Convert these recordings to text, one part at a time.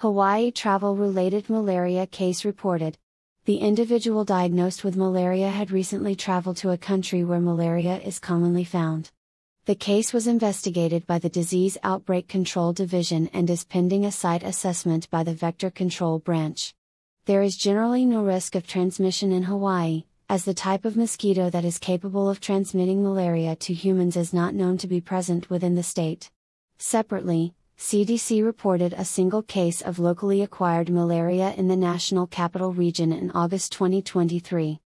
Hawaii travel related malaria case reported. The individual diagnosed with malaria had recently traveled to a country where malaria is commonly found. The case was investigated by the Disease Outbreak Control Division and is pending a site assessment by the Vector Control Branch. There is generally no risk of transmission in Hawaii, as the type of mosquito that is capable of transmitting malaria to humans is not known to be present within the state. Separately, CDC reported a single case of locally acquired malaria in the National Capital Region in August 2023.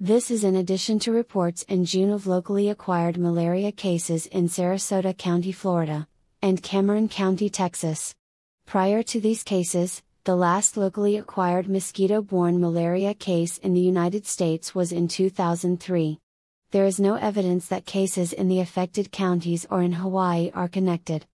This is in addition to reports in June of locally acquired malaria cases in Sarasota County, Florida, and Cameron County, Texas. Prior to these cases, the last locally acquired mosquito borne malaria case in the United States was in 2003. There is no evidence that cases in the affected counties or in Hawaii are connected.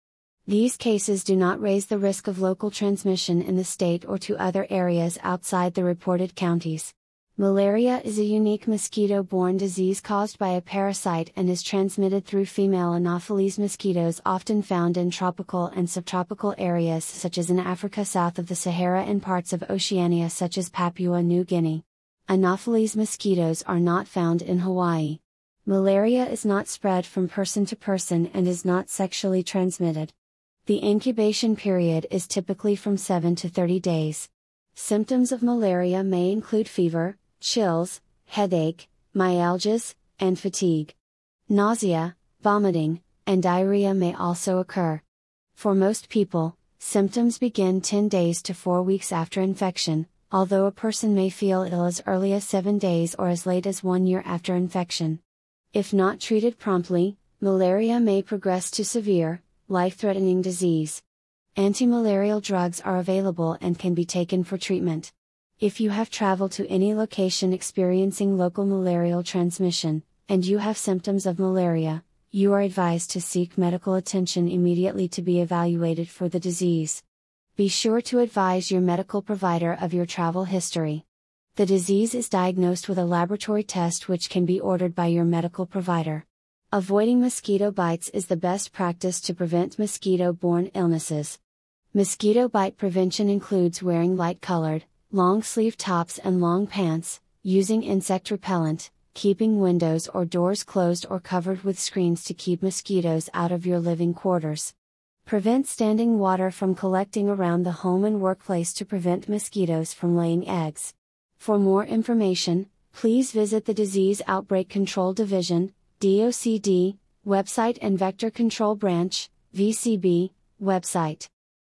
These cases do not raise the risk of local transmission in the state or to other areas outside the reported counties. Malaria is a unique mosquito borne disease caused by a parasite and is transmitted through female Anopheles mosquitoes often found in tropical and subtropical areas such as in Africa south of the Sahara and parts of Oceania such as Papua New Guinea. Anopheles mosquitoes are not found in Hawaii. Malaria is not spread from person to person and is not sexually transmitted. The incubation period is typically from 7 to 30 days. Symptoms of malaria may include fever, chills, headache, myalgias, and fatigue. Nausea, vomiting, and diarrhea may also occur. For most people, symptoms begin 10 days to 4 weeks after infection, although a person may feel ill as early as 7 days or as late as 1 year after infection. If not treated promptly, malaria may progress to severe, life threatening disease. Antimalarial drugs are available and can be taken for treatment. If you have traveled to any location experiencing local malarial transmission, and you have symptoms of malaria, you are advised to seek medical attention immediately to be evaluated for the disease. Be sure to advise your medical provider of your travel history. The disease is diagnosed with a laboratory test which can be ordered by your medical provider. Avoiding mosquito bites is the best practice to prevent mosquito borne illnesses. Mosquito bite prevention includes wearing light colored, long sleeve tops and long pants, using insect repellent, keeping windows or doors closed or covered with screens to keep mosquitoes out of your living quarters. Prevent standing water from collecting around the home and workplace to prevent mosquitoes from laying eggs. For more information, please visit the Disease Outbreak Control Division, DOCD, website and Vector Control Branch, VCB, website.